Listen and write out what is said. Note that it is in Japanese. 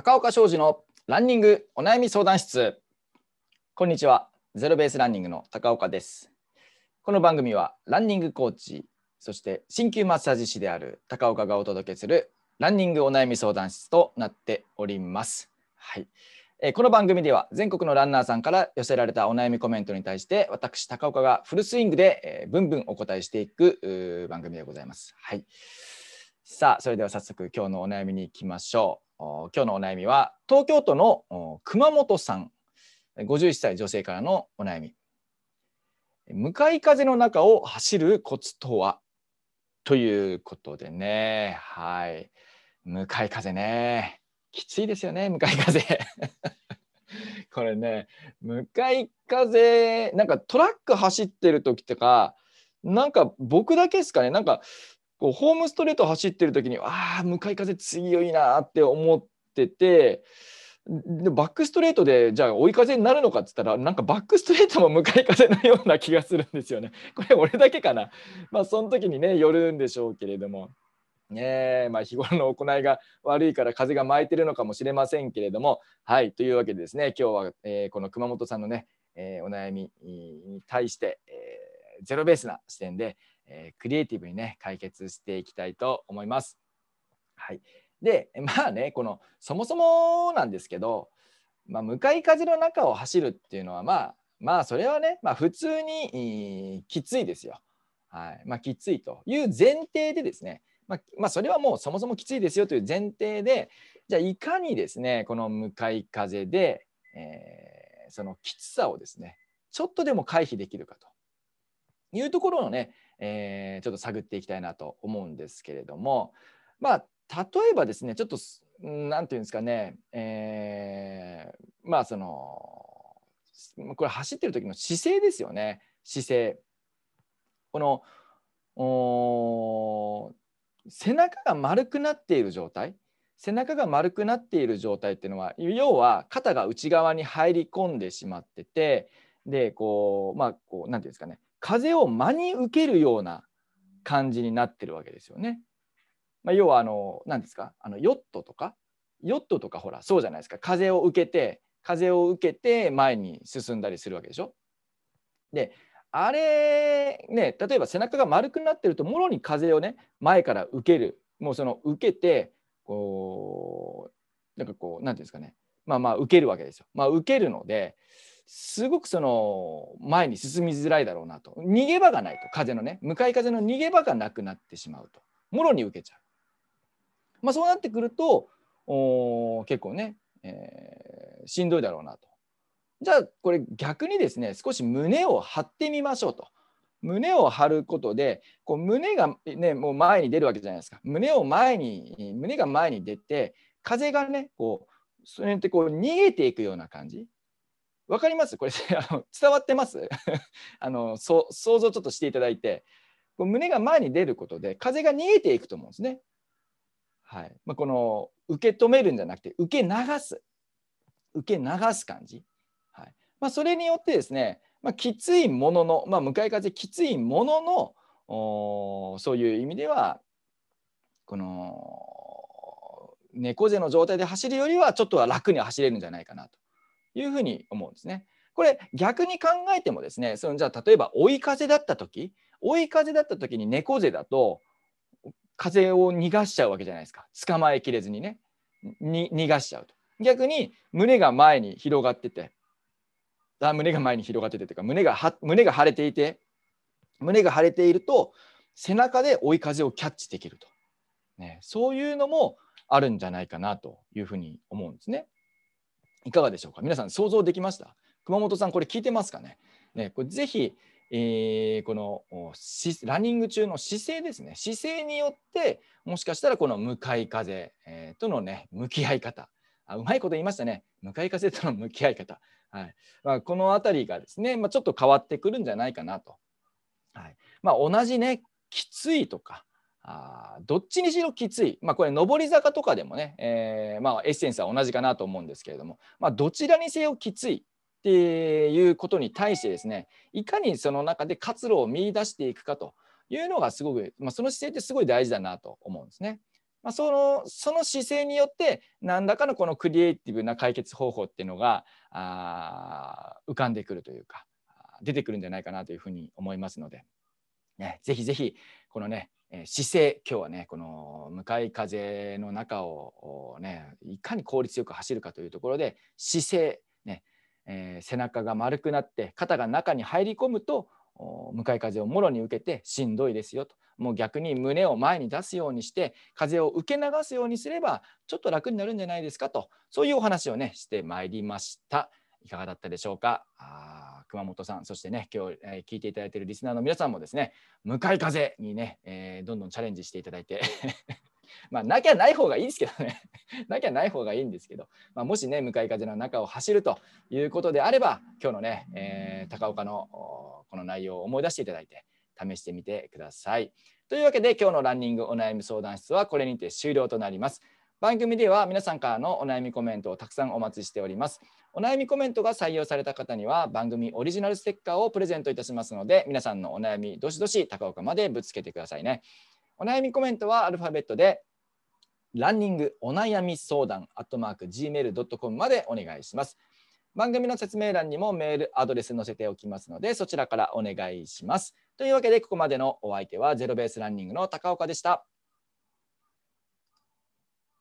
高岡商事のランニングお悩み相談室。こんにちは。ゼロベースランニングの高岡です。この番組はランニングコーチそして鍼灸マッサージ師である高岡がお届けするランニングお悩み相談室となっております。はい。えこの番組では全国のランナーさんから寄せられたお悩みコメントに対して私高岡がフルスイングで、えー、ブンブンお答えしていく番組でございます。はい。さあそれでは早速今日のお悩みに行きましょう。今日のお悩みは東京都の熊本さん。51歳女性からのお悩み。向かい風の中を走るコツとは？ということでね。はい。向かい風ね。きついですよね向かい風。これね向かい風なんかトラック走ってる時とかなんか僕だけですかね。なんかこうホームストレート走ってる時にああ向かい風強いなって思っててでバックストレートでじゃあ追い風になるのかっつったらなんかバックストレートも向かい風のような気がするんですよね。これ俺だけかな。まあその時にねよるんでしょうけれども。ねまあ、日頃の行いが悪いから風が巻いてるのかもしれませんけれどもはいというわけでですね今日は、えー、この熊本さんのね、えー、お悩みに対して、えー、ゼロベースな視点で、えー、クリエイティブにね解決していきたいと思います。はい、で まあねこのそもそもなんですけど、まあ、向かい風の中を走るっていうのはまあまあそれはね、まあ、普通にきついですよ。はいまあ、きついという前提でですね、まあ、まあ、それはもうそもそもきついですよという前提でじゃあいかにですねこの向かい風で、えー、そのきつさをですねちょっとでも回避できるかというところのね、えー、ちょっと探っていきたいなと思うんですけれども。まあ例えばですねちょっと何て言うんですかね、えー、まあそのこれ走ってる時の姿勢ですよね。姿勢。この背中が丸くなっている状態。背中が丸くなっている状態っていうのは要は肩が内側に入り込んでしまってて。でこうまあこう何て言うんですかね。風を真に受けるような感じになってるわけですよね。まあ、要はあの何ですか？あのヨットとか？ヨットとかほらそうじゃないですか風を受けて風を受けて前に進んだりするわけでしょ？であれね例えば背中が丸くなってるともろに風をね前から受けるもうその受けてこうなんかこう何ていうんですかねまあまあ受けるわけですよ。まあ、受けるのですごくその前に進みづらいだろうなと。逃げ場がないと風のね。向かい風の逃げ場がなくなってしまうと。もろに受けちゃう、まあ、そうなってくるとお結構ね、えー、しんどいだろうなと。じゃあこれ逆にですね少し胸を張ってみましょうと。胸を張ることでこう胸がねもう前に出るわけじゃないですか。胸を前に胸が前に出て風がねこうそれってこう逃げていくような感じ。わかります？これ あの伝わってます？あの想像ちょっとしていただいて。胸が前に出ることで風が逃げていくと思うんですね。はい。まあ、この受け止めるんじゃなくて受け流す。受け流す感じ、はい。まあ、それによってですね、まあ、きついものの、まあ、向かい風きついもののおそういう意味ではこの猫背の状態で走るよりはちょっとは楽に走れるんじゃないかなと。いうふうに思うんですね。これ逆に考えてもですねそのじゃあ例えば追い風だった時追い風だった時に猫背だと風を逃がしちゃうわけじゃないですか捕まえきれずにねに逃がしちゃうと逆に胸が前に広がっててあ胸が前に広がっててというか胸が胸が腫れていて胸が腫れていると背中で追い風をキャッチできると、ね、そういうのもあるんじゃないかなというふうに思うんですね。いかがでしょうか？皆さん想像できました？熊本さんこれ聞いてますかね？ねこれぜひ、えー、このランニング中の姿勢ですね。姿勢によってもしかしたらこの向かい風、えー、とのね向き合い方。あうまいこと言いましたね。向かい風との向き合い方、はい。まあ、この辺りがですね、まあ、ちょっと変わってくるんじゃないかなと、はい。まあ、同じねきついとかあどっちにしろきつい、まあ、これ上り坂とかでもね、えー、まあ、エッセンスは同じかなと思うんですけれども、まあ、どちらにせよきついっていうことに対してですねいかにその中で活路を見出していくかというのがすごく、まあ、その姿勢ってすごい大事だなと思うんですね。まあ、そのその姿勢によって何らかのこのクリエイティブな解決方法っていうのがあ浮かんでくるというか出てくるんじゃないかなというふうに思いますので、ね、ぜひぜひこのね姿勢今日はねこの向かい風の中をねいかに効率よく走るかというところで姿勢ね、えー、背中が丸くなって肩が中に入り込むと向かい風をもろに受けてしんどいですよともう逆に胸を前に出すようにして風を受け流すようにすればちょっと楽になるんじゃないですかとそういうお話をねしてまいりました。いかがだったでしょうか？あ熊本さんそしてね今日、えー、聞いていただいているリスナーの皆さんもですね向かい風にね、えー、どんどんチャレンジしていただいて まあなきゃない方がいいですけどね なきゃない方がいいんですけど、まあ、もしね向かい風の中を走るということであれば今日のね、えー、高岡のこの内容を思い出していただいて試してみてください。というわけで今日のランニングお悩み相談室はこれにて終了となります。番組では皆さんからのお悩みコメントをたくさんお待ちしております。お悩みコメントが採用された方には番組オリジナルステッカーをプレゼントいたしますので皆さんのお悩みどしどし高岡までぶつけてくださいね。お悩みコメントはアルファベットでランニングお悩み相談アットマーク gmail.com までお願いします。番組の説明欄にもメールアドレス載せておきますのでそちらからお願いします。というわけでここまでのお相手はゼロベースランニングの高岡でした。